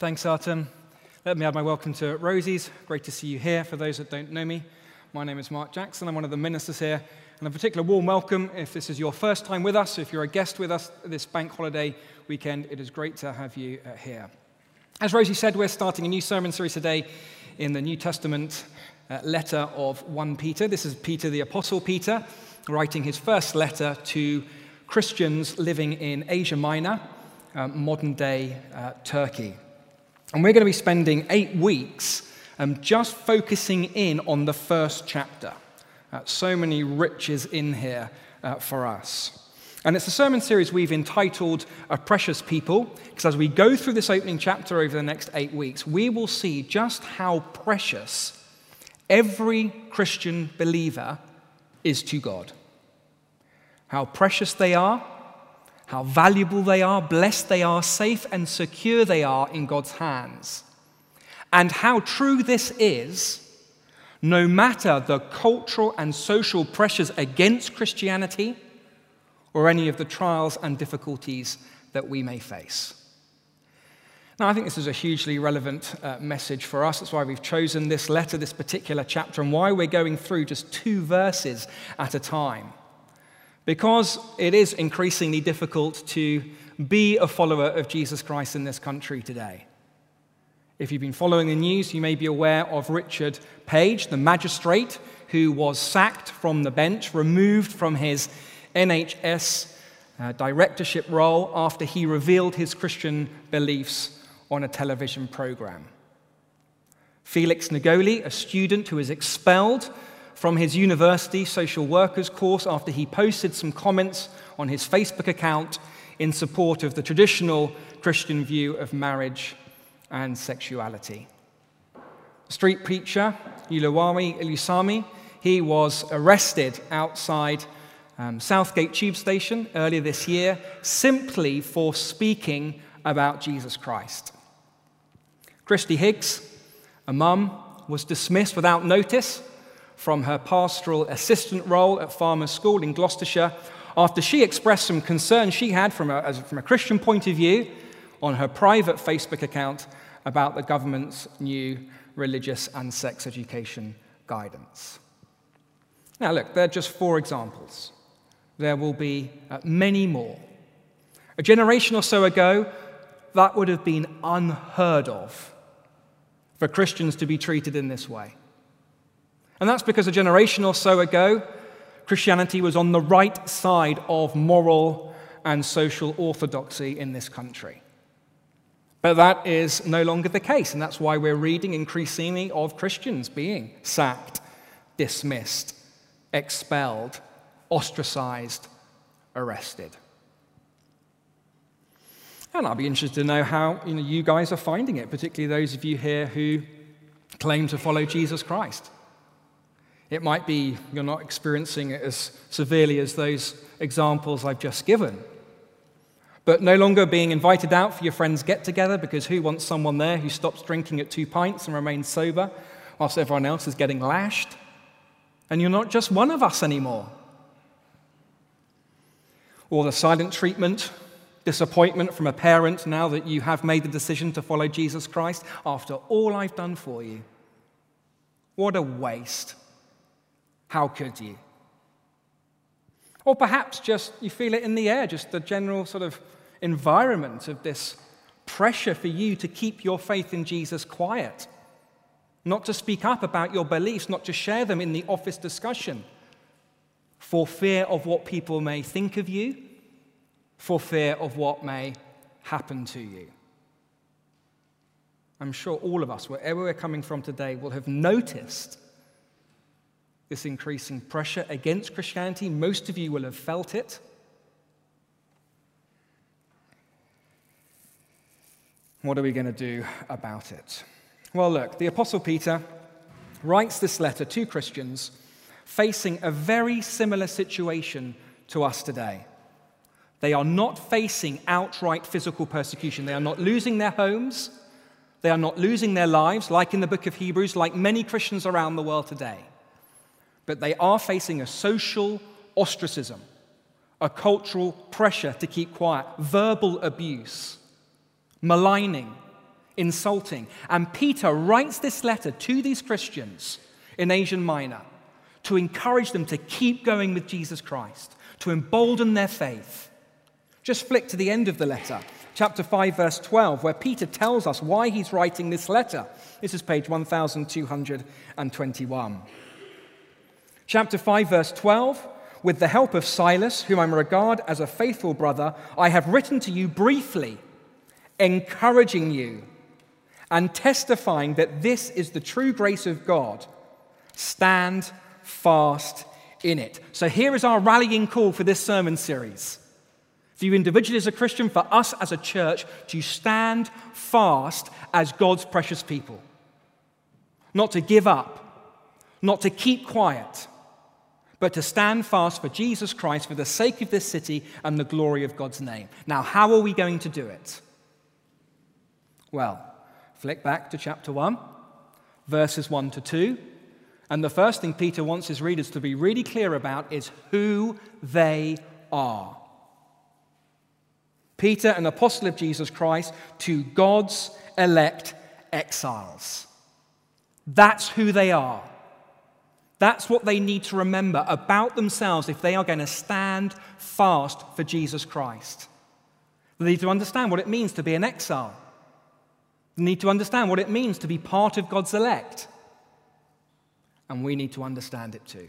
Thanks, Artem. Let me add my welcome to Rosie's. Great to see you here. For those that don't know me, my name is Mark Jackson. I'm one of the ministers here. And a particular warm welcome if this is your first time with us, if you're a guest with us this bank holiday weekend, it is great to have you uh, here. As Rosie said, we're starting a new sermon series today in the New Testament uh, letter of 1 Peter. This is Peter, the Apostle Peter, writing his first letter to Christians living in Asia Minor, uh, modern day Turkey. And we're going to be spending eight weeks um, just focusing in on the first chapter. Uh, so many riches in here uh, for us. And it's a sermon series we've entitled A Precious People, because as we go through this opening chapter over the next eight weeks, we will see just how precious every Christian believer is to God. How precious they are, how valuable they are, blessed they are, safe and secure they are in God's hands. And how true this is, no matter the cultural and social pressures against Christianity or any of the trials and difficulties that we may face. Now, I think this is a hugely relevant uh, message for us. That's why we've chosen this letter, this particular chapter, and why we're going through just two verses at a time. Because it is increasingly difficult to be a follower of Jesus Christ in this country today. If you've been following the news, you may be aware of Richard Page, the magistrate who was sacked from the bench, removed from his NHS uh, directorship role after he revealed his Christian beliefs on a television program. Felix Ngole, a student who was expelled from his university social workers course after he posted some comments on his Facebook account in support of the traditional Christian view of marriage and sexuality. Street preacher Oluwole Ilesanmi, he was arrested outside um, Southgate Tube Station earlier this year simply for speaking about Jesus Christ. Kristie Higgs, a mum, was dismissed without notice from her pastoral assistant role at Farmor's School in Gloucestershire after she expressed some concern she had from a, from a Christian point of view on her private Facebook account about the government's new religious and sex education guidance. Now, look, they're just four examples. There will be uh, many more. A generation or so ago, that would have been unheard of for Christians to be treated in this way. And that's because a generation or so ago, Christianity was on the right side of moral and social orthodoxy in this country. But that is no longer the case, and that's why we're reading increasingly of Christians being sacked, dismissed, expelled, ostracized, arrested. And I'll be interested to know how you, know, you guys are finding it, particularly those of you here who claim to follow Jesus Christ. It might be you're not experiencing it as severely as those examples I've just given. But no longer being invited out for your friend's get together because who wants someone there who stops drinking at two pints and remains sober whilst everyone else is getting lashed? And you're not just one of us anymore. Or the silent treatment, disappointment from a parent now that you have made the decision to follow Jesus Christ after all I've done for you. What a waste. How could you? Or perhaps just you feel it in the air, just the general sort of environment of this pressure for you to keep your faith in Jesus quiet, not to speak up about your beliefs, not to share them in the office discussion, for fear of what people may think of you, for fear of what may happen to you. I'm sure all of us, wherever we're coming from today, will have noticed this increasing pressure against Christianity. Most of you will have felt it. What are we going to do about it? Well, look, the Apostle Peter writes this letter to Christians facing a very similar situation to us today. They are not facing outright physical persecution. They are not losing their homes. They are not losing their lives, like in the book of Hebrews, like many Christians around the world today but they are facing a social ostracism, a cultural pressure to keep quiet, verbal abuse, maligning, insulting. And Peter writes this letter to these Christians in Asia Minor to encourage them to keep going with Jesus Christ, to embolden their faith. Just flick to the end of the letter, chapter 5, verse 12, where Peter tells us why he's writing this letter. This is page 1221. Chapter 5, verse 12 With the help of Silas, whom I regard as a faithful brother, I have written to you briefly, encouraging you and testifying that this is the true grace of God. Stand fast in it. So here is our rallying call for this sermon series. For you individually as a Christian, for us as a church, to stand fast as God's precious people. Not to give up, not to keep quiet, but to stand fast for Jesus Christ for the sake of this city and the glory of God's name. Now, how are we going to do it? Well, Flick back to chapter 1, verses 1 to 2. And the first thing Peter wants his readers to be really clear about is who they are. Peter, an apostle of Jesus Christ, to God's elect exiles. That's who they are. That's what they need to remember about themselves if they are going to stand fast for Jesus Christ. They need to understand what it means to be an exile They need to understand what it means to be part of God's elect. And we need to understand it too.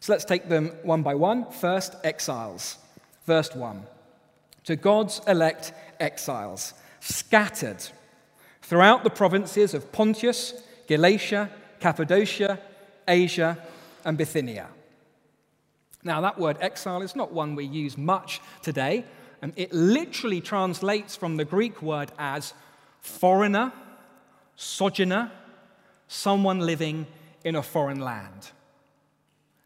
So let's take them one by one. First, exiles. Verse 1. To God's elect exiles, scattered throughout the provinces of Pontus, Galatia, Cappadocia, Asia, and Bithynia. Now, that word exile is not one we use much today. and it literally translates from the Greek word as foreigner, sojourner, someone living in a foreign land.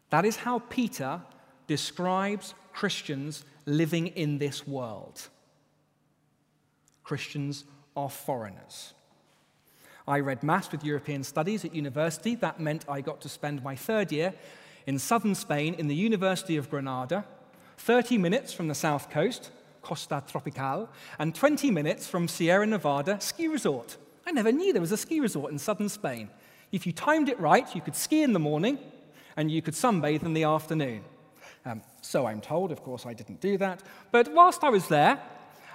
That is how Peter describes Christians living in this world. Christians are foreigners. I read Maths with European Studies at university. That meant I got to spend my third year in southern Spain in the University of Granada, 30 minutes from the south coast, Costa Tropical, and 20 minutes from Sierra Nevada ski resort. I never knew there was a ski resort in southern Spain. If you timed it right, you could ski in the morning and you could sunbathe in the afternoon. Um, so I'm told, of course, I didn't do that. But whilst I was there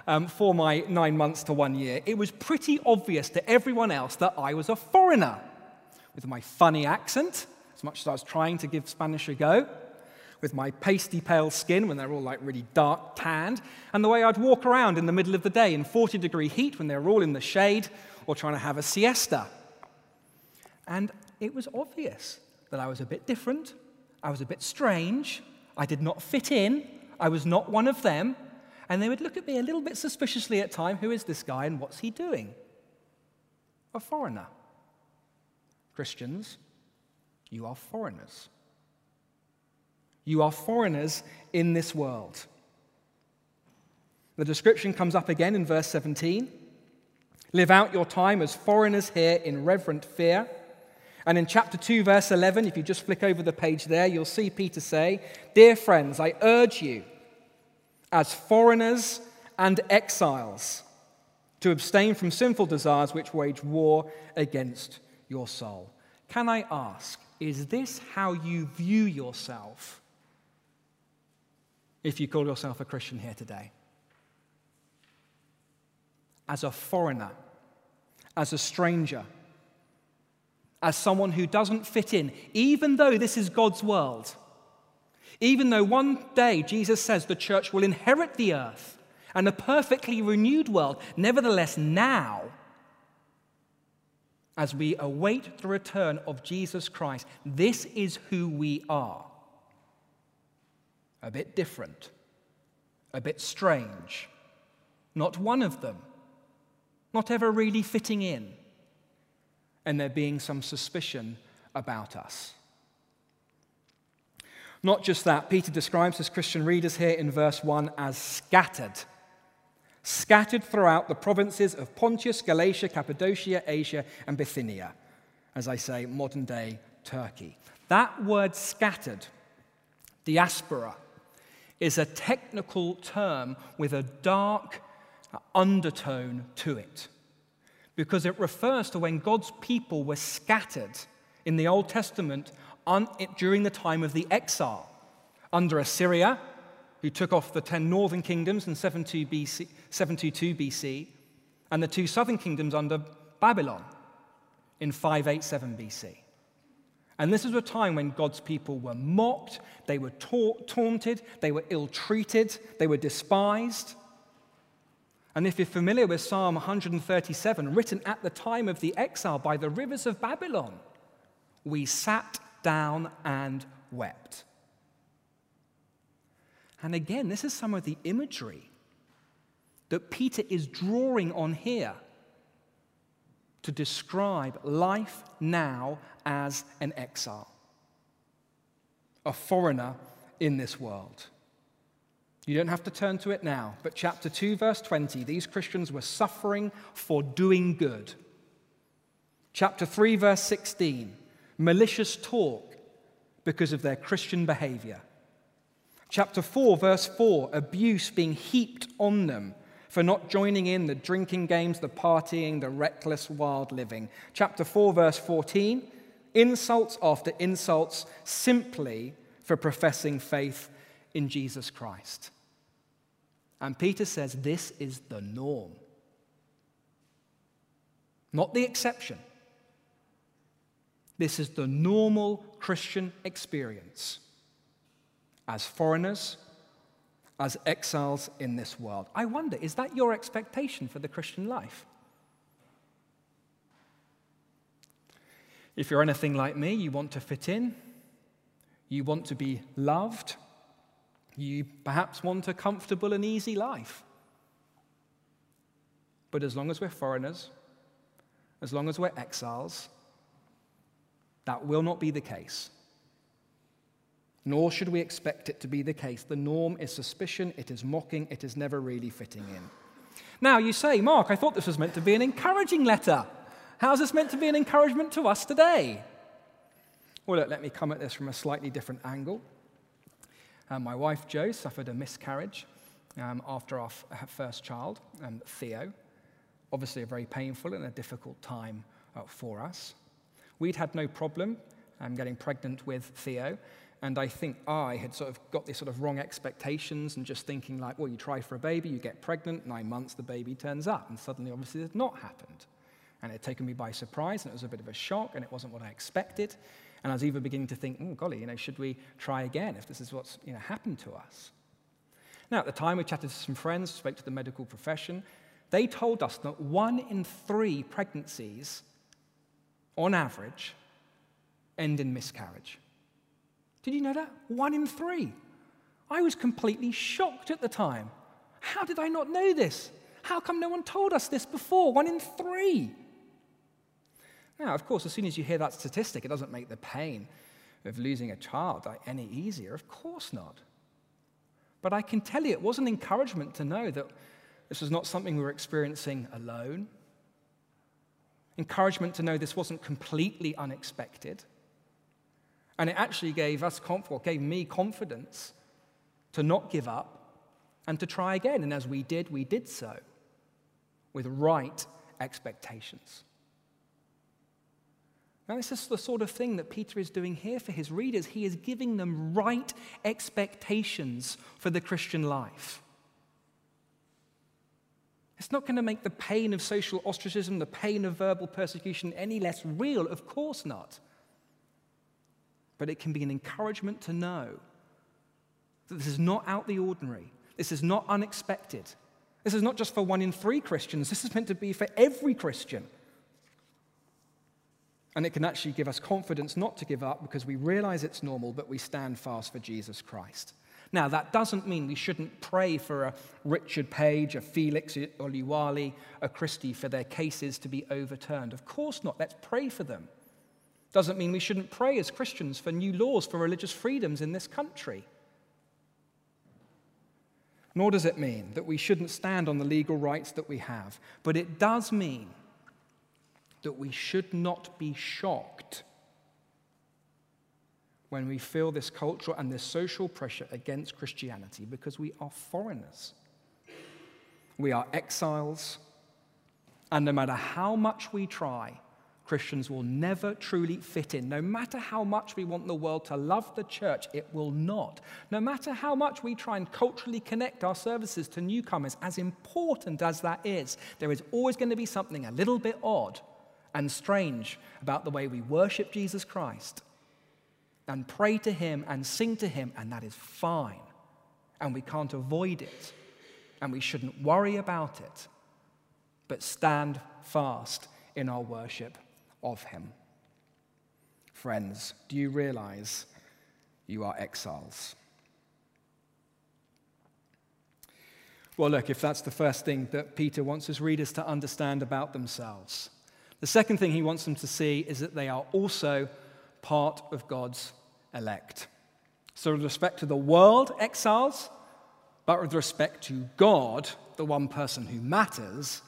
um, for my nine months to one year, it was pretty obvious to everyone else that I was a foreigner. With my funny accent, as much as I was trying to give Spanish a go, with my pasty pale skin when they're all like really dark tanned, and the way I'd walk around in the middle of the day in 40 degree heat when they're all in the shade or trying to have a siesta. And it was obvious that I was a bit different, I was a bit strange, I did not fit in, I was not one of them, and they would look at me a little bit suspiciously at time who is this guy and what's he doing? A foreigner. Christians, you are foreigners. You are foreigners in this world. The description comes up again in verse 17. Live out your time as foreigners here in reverent fear. And in chapter 2, verse 11, if you just flick over the page there, you'll see Peter say, Dear friends, I urge you, as foreigners and exiles, to abstain from sinful desires which wage war against your soul. Can I ask, is this how you view yourself if you call yourself a Christian here today. As a foreigner, as a stranger, as someone who doesn't fit in, even though this is God's world, even though one day Jesus says the church will inherit the earth and a perfectly renewed world, nevertheless, now, as we await the return of Jesus Christ, this is who we are. A bit different, a bit strange, not one of them, not ever really fitting in, and there being some suspicion about us. Not just that, Peter describes his Christian readers here in verse 1 as scattered. Scattered throughout the provinces of Pontus, Galatia, Cappadocia, Asia, and Bithynia. As I say, modern day Turkey. That word scattered, diaspora, is a technical term with a dark undertone to it. because it refers to when God's people were scattered in the Old Testament during the time of the exile under Assyria, who took off the 10 northern kingdoms in 722 BC, 722 BC, and the two southern kingdoms under Babylon in 587 BC. And this is a time when God's people were mocked, they were ta- taunted, they were ill treated, they were despised. And if you're familiar with Psalm 137, written at the time of the exile by the rivers of Babylon, we sat down and wept. And again, this is some of the imagery that Peter is drawing on here to describe life now as an exile, a foreigner in this world. You don't have to turn to it now, but chapter 2, verse 20 these Christians were suffering for doing good. Chapter 3, verse 16 malicious talk because of their Christian behavior. Chapter 4, verse 4 abuse being heaped on them for not joining in the drinking games, the partying, the reckless, wild living. Chapter 4, verse 14 insults after insults simply for professing faith in Jesus Christ. And Peter says this is the norm, not the exception. This is the normal Christian experience as foreigners, as exiles in this world. I wonder, is that your expectation for the Christian life? If you're anything like me, you want to fit in, you want to be loved, you perhaps want a comfortable and easy life. But as long as we're foreigners, as long as we're exiles, that will not be the case. Nor should we expect it to be the case. The norm is suspicion, it is mocking, it is never really fitting in. Now, you say, Mark, I thought this was meant to be an encouraging letter. How's this meant to be an encouragement to us today? Well, look, let me come at this from a slightly different angle. Um, my wife, Jo, suffered a miscarriage um, after our f- first child, um, Theo. Obviously, a very painful and a difficult time uh, for us. We'd had no problem um, getting pregnant with Theo. And I think I had sort of got these sort of wrong expectations and just thinking, like, well, you try for a baby, you get pregnant, nine months, the baby turns up. And suddenly, obviously, it had not happened. And it had taken me by surprise, and it was a bit of a shock, and it wasn't what I expected. And I was even beginning to think, oh, golly, you know, should we try again if this is what's you know, happened to us? Now, at the time, we chatted to some friends, spoke to the medical profession. They told us that one in three pregnancies, on average, end in miscarriage. Did you know that? One in three. I was completely shocked at the time. How did I not know this? How come no one told us this before? One in three. Now, of course, as soon as you hear that statistic, it doesn't make the pain of losing a child any easier. Of course not. But I can tell you, it was an encouragement to know that this was not something we were experiencing alone. Encouragement to know this wasn't completely unexpected. And it actually gave us comfort, gave me confidence to not give up and to try again. And as we did, we did so with right expectations. Now, this is the sort of thing that Peter is doing here for his readers. He is giving them right expectations for the Christian life. It's not going to make the pain of social ostracism, the pain of verbal persecution any less real, of course not but it can be an encouragement to know that this is not out the ordinary. This is not unexpected. This is not just for one in three Christians. This is meant to be for every Christian. And it can actually give us confidence not to give up because we realize it's normal, but we stand fast for Jesus Christ. Now, that doesn't mean we shouldn't pray for a Richard Page, a Felix Oluwale, a Kristie for their cases to be overturned. Of course not. Let's pray for them. Doesn't mean we shouldn't pray as Christians for new laws for religious freedoms in this country. Nor does it mean that we shouldn't stand on the legal rights that we have. But it does mean that we should not be shocked when we feel this cultural and this social pressure against Christianity because we are foreigners. We are exiles And no matter how much we try, Christians will never truly fit in. No matter how much we want the world to love the church, it will not. No matter how much we try and culturally connect our services to newcomers, as important as that is, there is always going to be something a little bit odd and strange about the way we worship Jesus Christ and pray to Him and sing to Him, and that is fine. And we can't avoid it, and we shouldn't worry about it, but stand fast in our worship of him. Friends, do you realize you are exiles? Well, look, if that's the first thing that Peter wants his readers to understand about themselves, the second thing he wants them to see is that they are also part of God's elect. So, with respect to the world, exiles, but with respect to God, the one person who matters,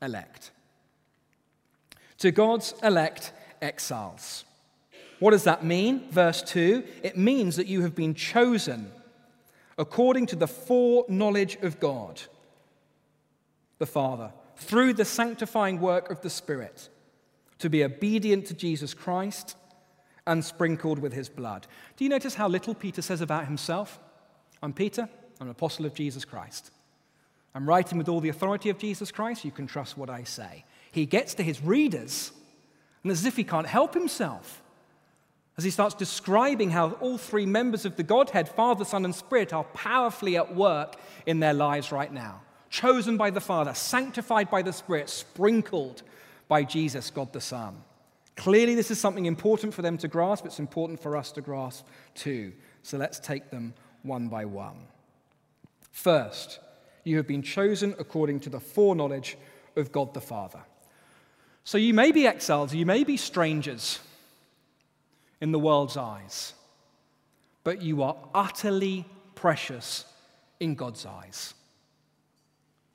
elect to God's elect exiles. What does that mean? Verse 2 it means that you have been chosen according to the foreknowledge of God, the Father, through the sanctifying work of the Spirit, to be obedient to Jesus Christ and sprinkled with his blood. Do you notice how little Peter says about himself? I'm Peter, I'm an apostle of Jesus Christ. I'm writing with all the authority of Jesus Christ. You can trust what I say he gets to his readers, and as if he can't help himself, as he starts describing how all three members of the Godhead, Father, Son, and Spirit, are powerfully at work in their lives right now. Chosen by the Father, sanctified by the Spirit, sprinkled by Jesus, God the Son. Clearly, this is something important for them to grasp. It's important for us to grasp too. So let's take them one by one. First, you have been chosen according to the foreknowledge of God the Father. So you may be exiles, you may be strangers in the world's eyes, but you are utterly precious in God's eyes.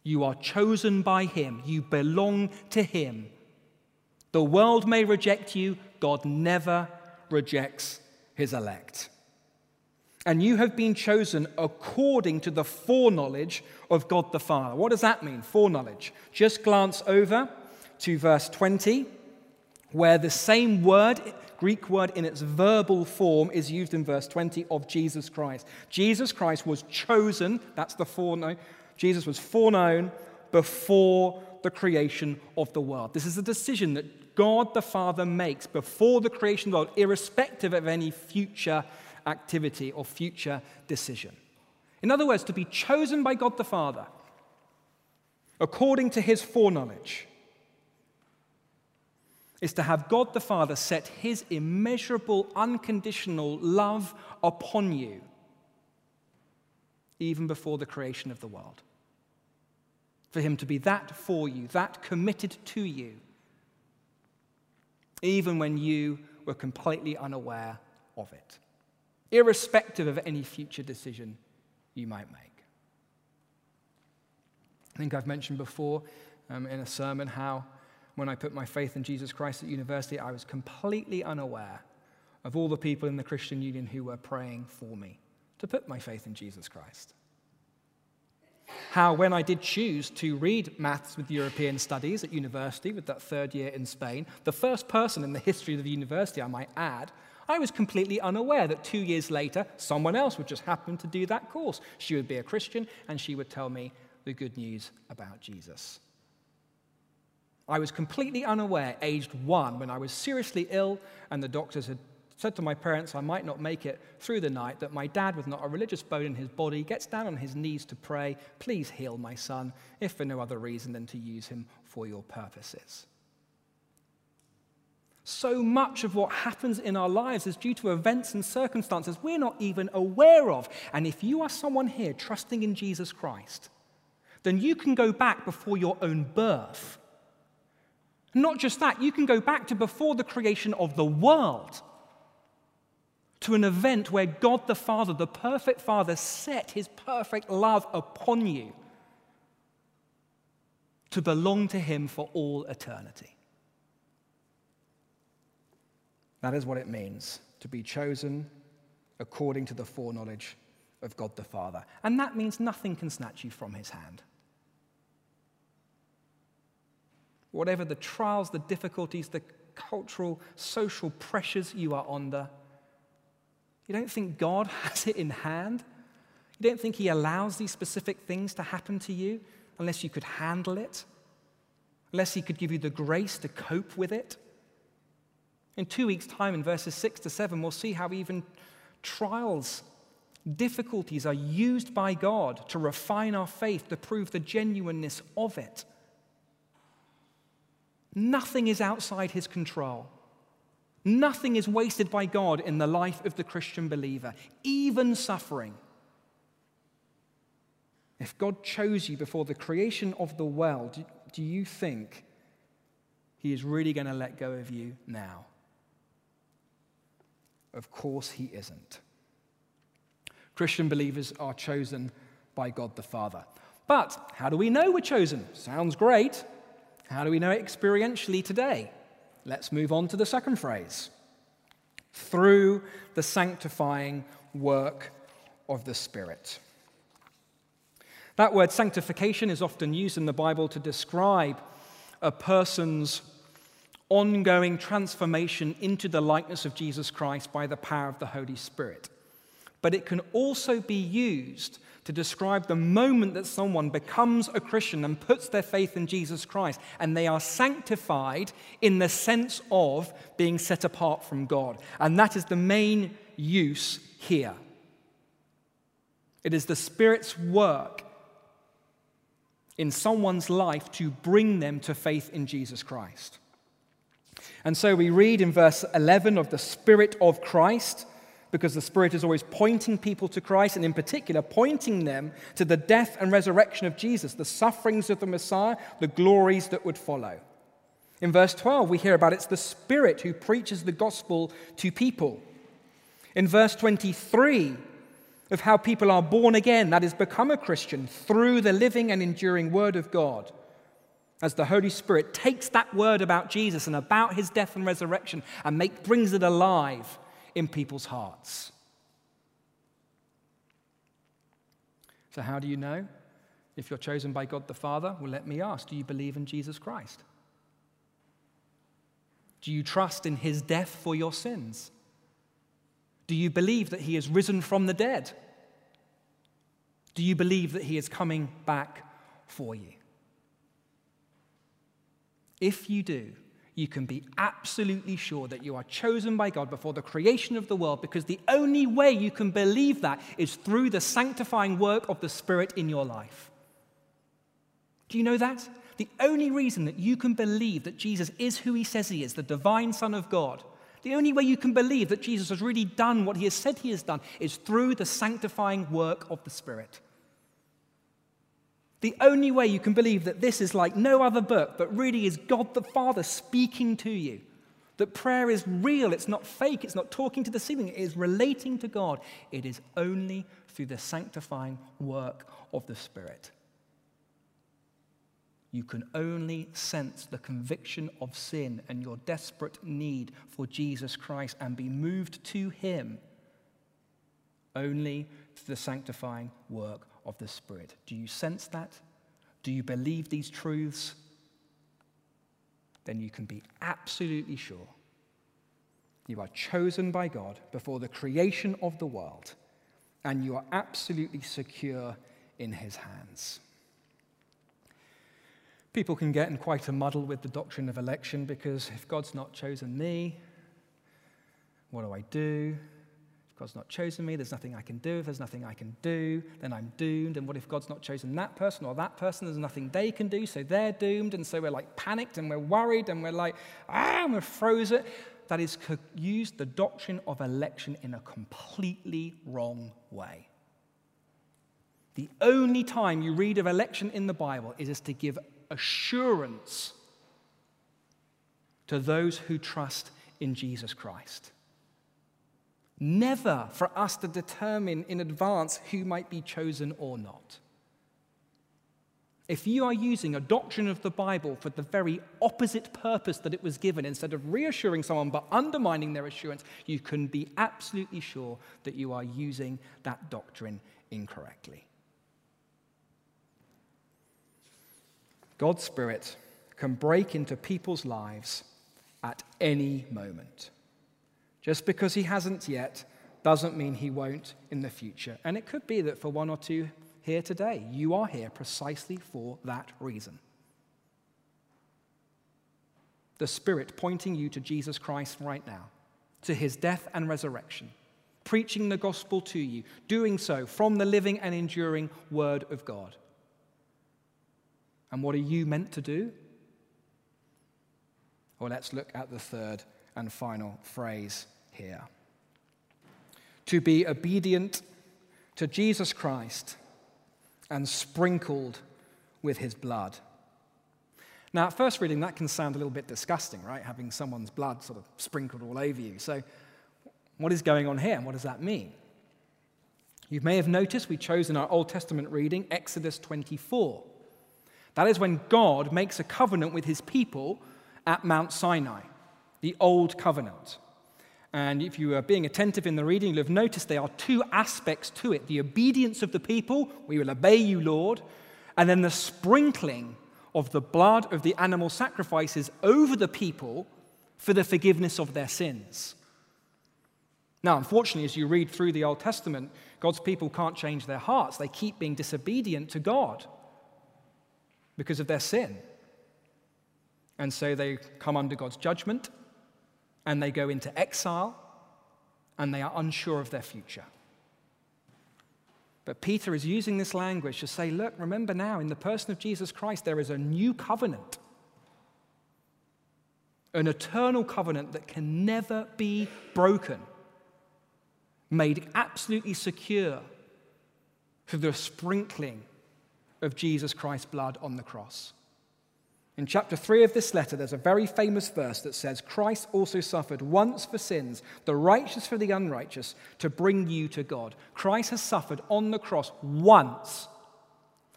You are chosen by Him, you belong to Him. The world may reject you, God never rejects His elect. And you have been chosen according to the foreknowledge of God the Father. What does that mean, foreknowledge? Just glance over to verse 20, where the same word, Greek word in its verbal form, is used in verse 20 of Jesus Christ. Jesus Christ was chosen, that's the foreknown. Jesus was foreknown before the creation of the world. This is a decision that God the Father makes before the creation of the world, irrespective of any future activity or future decision. In other words, to be chosen by God the Father according to his foreknowledge is to have God the Father set his immeasurable, unconditional love upon you even before the creation of the world. For him to be that for you, that committed to you, even when you were completely unaware of it, irrespective of any future decision you might make. I think I've mentioned before um, in a sermon how when I put my faith in Jesus Christ at university, I was completely unaware of all the people in the Christian Union who were praying for me to put my faith in Jesus Christ. How, when I did choose to read maths with European studies at university, with that third year in Spain, the first person in the history of the university, I might add, I was completely unaware that two years later, someone else would just happen to do that course. She would be a Christian and she would tell me the good news about Jesus. I was completely unaware, aged one, when I was seriously ill and the doctors had said to my parents I might not make it through the night, that my dad, with not a religious bone in his body, gets down on his knees to pray, Please heal my son, if for no other reason than to use him for your purposes. So much of what happens in our lives is due to events and circumstances we're not even aware of. And if you are someone here trusting in Jesus Christ, then you can go back before your own birth not just that, you can go back to before the creation of the world, to an event where God the Father, the perfect Father, set his perfect love upon you to belong to him for all eternity. That is what it means to be chosen according to the foreknowledge of God the Father. And that means nothing can snatch you from his hand. whatever the trials, the difficulties, the cultural, social pressures you are under, you don't think God has it in hand? You don't think He allows these specific things to happen to you unless you could handle it? Unless He could give you the grace to cope with it? In two weeks' time, in verses 6 to 7, we'll see how even trials, difficulties are used by God to refine our faith, to prove the genuineness of it. Nothing is outside his control. Nothing is wasted by God in the life of the Christian believer, even suffering. If God chose you before the creation of the world, do you think he is really going to let go of you now? Of course, he isn't. Christian believers are chosen by God the Father. But how do we know we're chosen? Sounds great. How do we know it experientially today? Let's move on to the second phrase through the sanctifying work of the Spirit. That word sanctification is often used in the Bible to describe a person's ongoing transformation into the likeness of Jesus Christ by the power of the Holy Spirit. But it can also be used to describe the moment that someone becomes a Christian and puts their faith in Jesus Christ, and they are sanctified in the sense of being set apart from God. And that is the main use here. It is the Spirit's work in someone's life to bring them to faith in Jesus Christ. And so we read in verse 11 of the Spirit of Christ because the Spirit is always pointing people to Christ, and in particular, pointing them to the death and resurrection of Jesus, the sufferings of the Messiah, the glories that would follow. In verse 12, we hear about it's the Spirit who preaches the gospel to people. In verse 23, of how people are born again, that is, become a Christian through the living and enduring Word of God. As the Holy Spirit takes that word about Jesus and about his death and resurrection and make, brings it alive in people's hearts. So, how do you know if you're chosen by God the Father? Well, let me ask do you believe in Jesus Christ? Do you trust in his death for your sins? Do you believe that he is risen from the dead? Do you believe that he is coming back for you? If you do, you can be absolutely sure that you are chosen by God before the creation of the world because the only way you can believe that is through the sanctifying work of the Spirit in your life. Do you know that? The only reason that you can believe that Jesus is who he says he is, the divine Son of God, the only way you can believe that Jesus has really done what he has said he has done is through the sanctifying work of the Spirit. The only way you can believe that this is like no other book, but really is God the Father speaking to you, that prayer is real, it's not fake, it's not talking to the ceiling, it is relating to God, it is only through the sanctifying work of the Spirit. You can only sense the conviction of sin and your desperate need for Jesus Christ and be moved to Him only through the sanctifying work of the Spirit. Do you sense that? Do you believe these truths? Then you can be absolutely sure you are chosen by God before the creation of the world, and you are absolutely secure in His hands. People can get in quite a muddle with the doctrine of election because if God's not chosen me, what do I do? God's not chosen me, there's nothing I can do. If there's nothing I can do, then I'm doomed. And what if God's not chosen that person or that person? There's nothing they can do, so they're doomed. And so we're like panicked and we're worried and we're like, ah, we're frozen. That is used the doctrine of election in a completely wrong way. The only time you read of election in the Bible is to give assurance to those who trust in Jesus Christ. Never for us to determine in advance who might be chosen or not. If you are using a doctrine of the Bible for the very opposite purpose that it was given, instead of reassuring someone but undermining their assurance, you can be absolutely sure that you are using that doctrine incorrectly. God's Spirit can break into people's lives at any moment. Just because he hasn't yet doesn't mean he won't in the future. And it could be that for one or two here today, you are here precisely for that reason. The Spirit pointing you to Jesus Christ right now, to his death and resurrection, preaching the gospel to you, doing so from the living and enduring Word of God. And what are you meant to do? Well, let's look at the third and final phrase here. To be obedient to Jesus Christ and sprinkled with his blood. Now, at first reading, that can sound a little bit disgusting, right? Having someone's blood sort of sprinkled all over you. So, what is going on here and what does that mean? You may have noticed we chose in our Old Testament reading Exodus 24. That is when God makes a covenant with his people at Mount Sinai, the Old Covenant. And if you are being attentive in the reading, you'll have noticed there are two aspects to it the obedience of the people, we will obey you, Lord, and then the sprinkling of the blood of the animal sacrifices over the people for the forgiveness of their sins. Now, unfortunately, as you read through the Old Testament, God's people can't change their hearts. They keep being disobedient to God because of their sin. And so they come under God's judgment and they go into exile and they are unsure of their future. But Peter is using this language to say, look, remember now, in the person of Jesus Christ, there is a new covenant, an eternal covenant that can never be broken, made absolutely secure through the sprinkling of Jesus Christ's blood on the cross. In chapter 3 of this letter, there's a very famous verse that says, Christ also suffered once for sins, the righteous for the unrighteous, to bring you to God. Christ has suffered on the cross once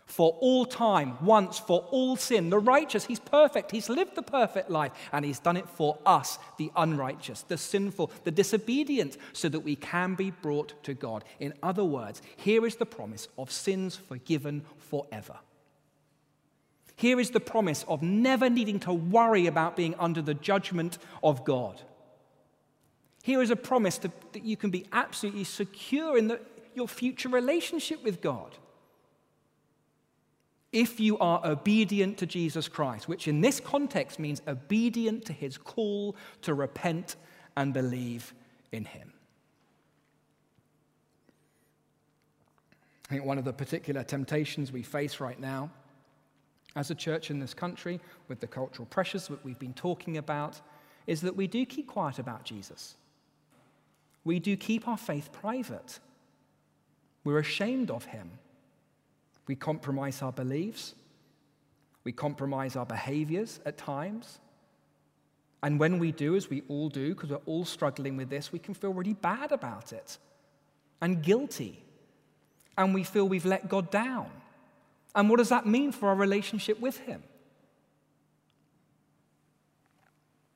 for all time, once for all sin. The righteous, he's perfect, he's lived the perfect life, and he's done it for us, the unrighteous, the sinful, the disobedient, so that we can be brought to God. In other words, here is the promise of sins forgiven forever. Here is the promise of never needing to worry about being under the judgment of God. Here is a promise to, that you can be absolutely secure in the, your future relationship with God. If you are obedient to Jesus Christ, which in this context means obedient to his call to repent and believe in him. I think one of the particular temptations we face right now as a church in this country, with the cultural pressures that we've been talking about, is that we do keep quiet about Jesus. We do keep our faith private. We're ashamed of him. We compromise our beliefs. We compromise our behaviors at times. And when we do, as we all do, because we're all struggling with this, we can feel really bad about it and guilty. And we feel we've let God down. And what does that mean for our relationship with Him?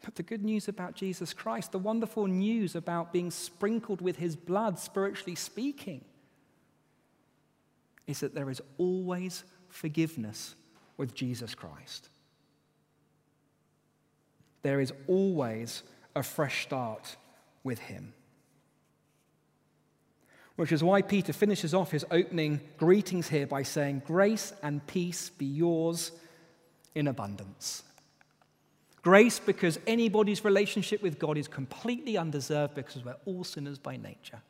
But the good news about Jesus Christ, the wonderful news about being sprinkled with His blood, spiritually speaking, is that there is always forgiveness with Jesus Christ. There is always a fresh start with Him which is why Peter finishes off his opening greetings here by saying, Grace and peace be yours in abundance. Grace because anybody's relationship with God is completely undeserved because we're all sinners by nature.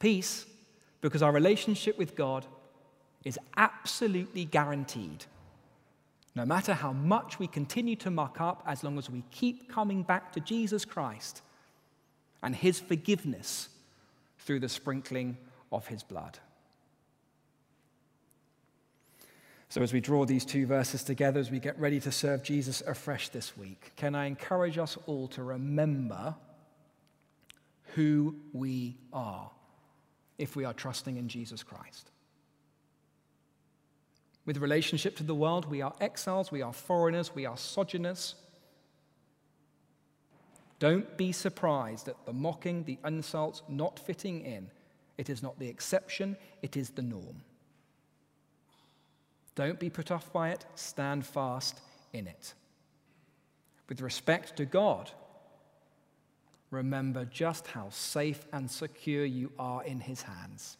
Peace because our relationship with God is absolutely guaranteed. No matter how much we continue to muck up, as long as we keep coming back to Jesus Christ and his forgiveness through the sprinkling of his blood. So, as we draw these two verses together, as we get ready to serve Jesus afresh this week, can I encourage us all to remember who we are if we are trusting in Jesus Christ? With relationship to the world, we are exiles, we are foreigners, we are sojourners. Don't be surprised at the mocking, the insults not fitting in. It is not the exception, it is the norm. Don't be put off by it, stand fast in it. With respect to God, remember just how safe and secure you are in His hands.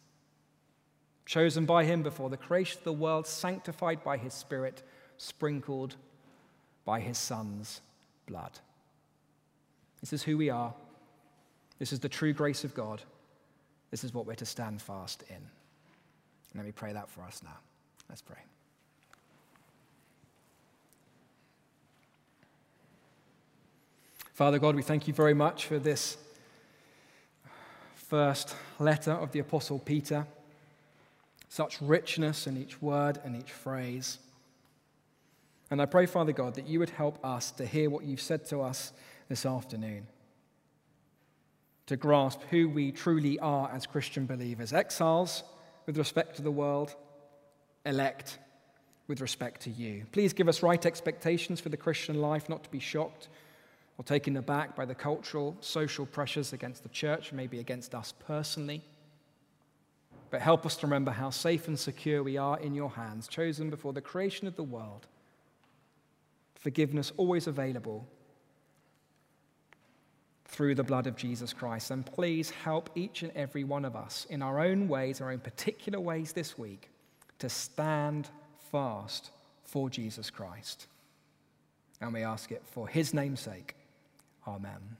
Chosen by Him before the creation of the world, sanctified by His Spirit, sprinkled by His Son's blood. This is who we are. This is the true grace of God. This is what we're to stand fast in. Let me pray that for us now. Let's pray. Father God, we thank you very much for this first letter of the Apostle Peter. Such richness in each word and each phrase. And I pray, Father God, that you would help us to hear what you've said to us this afternoon, to grasp who we truly are as Christian believers exiles with respect to the world, elect with respect to you. Please give us right expectations for the Christian life, not to be shocked or taken aback by the cultural, social pressures against the church, maybe against us personally. But help us to remember how safe and secure we are in your hands, chosen before the creation of the world. Forgiveness always available through the blood of Jesus Christ. And please help each and every one of us in our own ways, our own particular ways this week, to stand fast for Jesus Christ. And we ask it for his name's sake. Amen.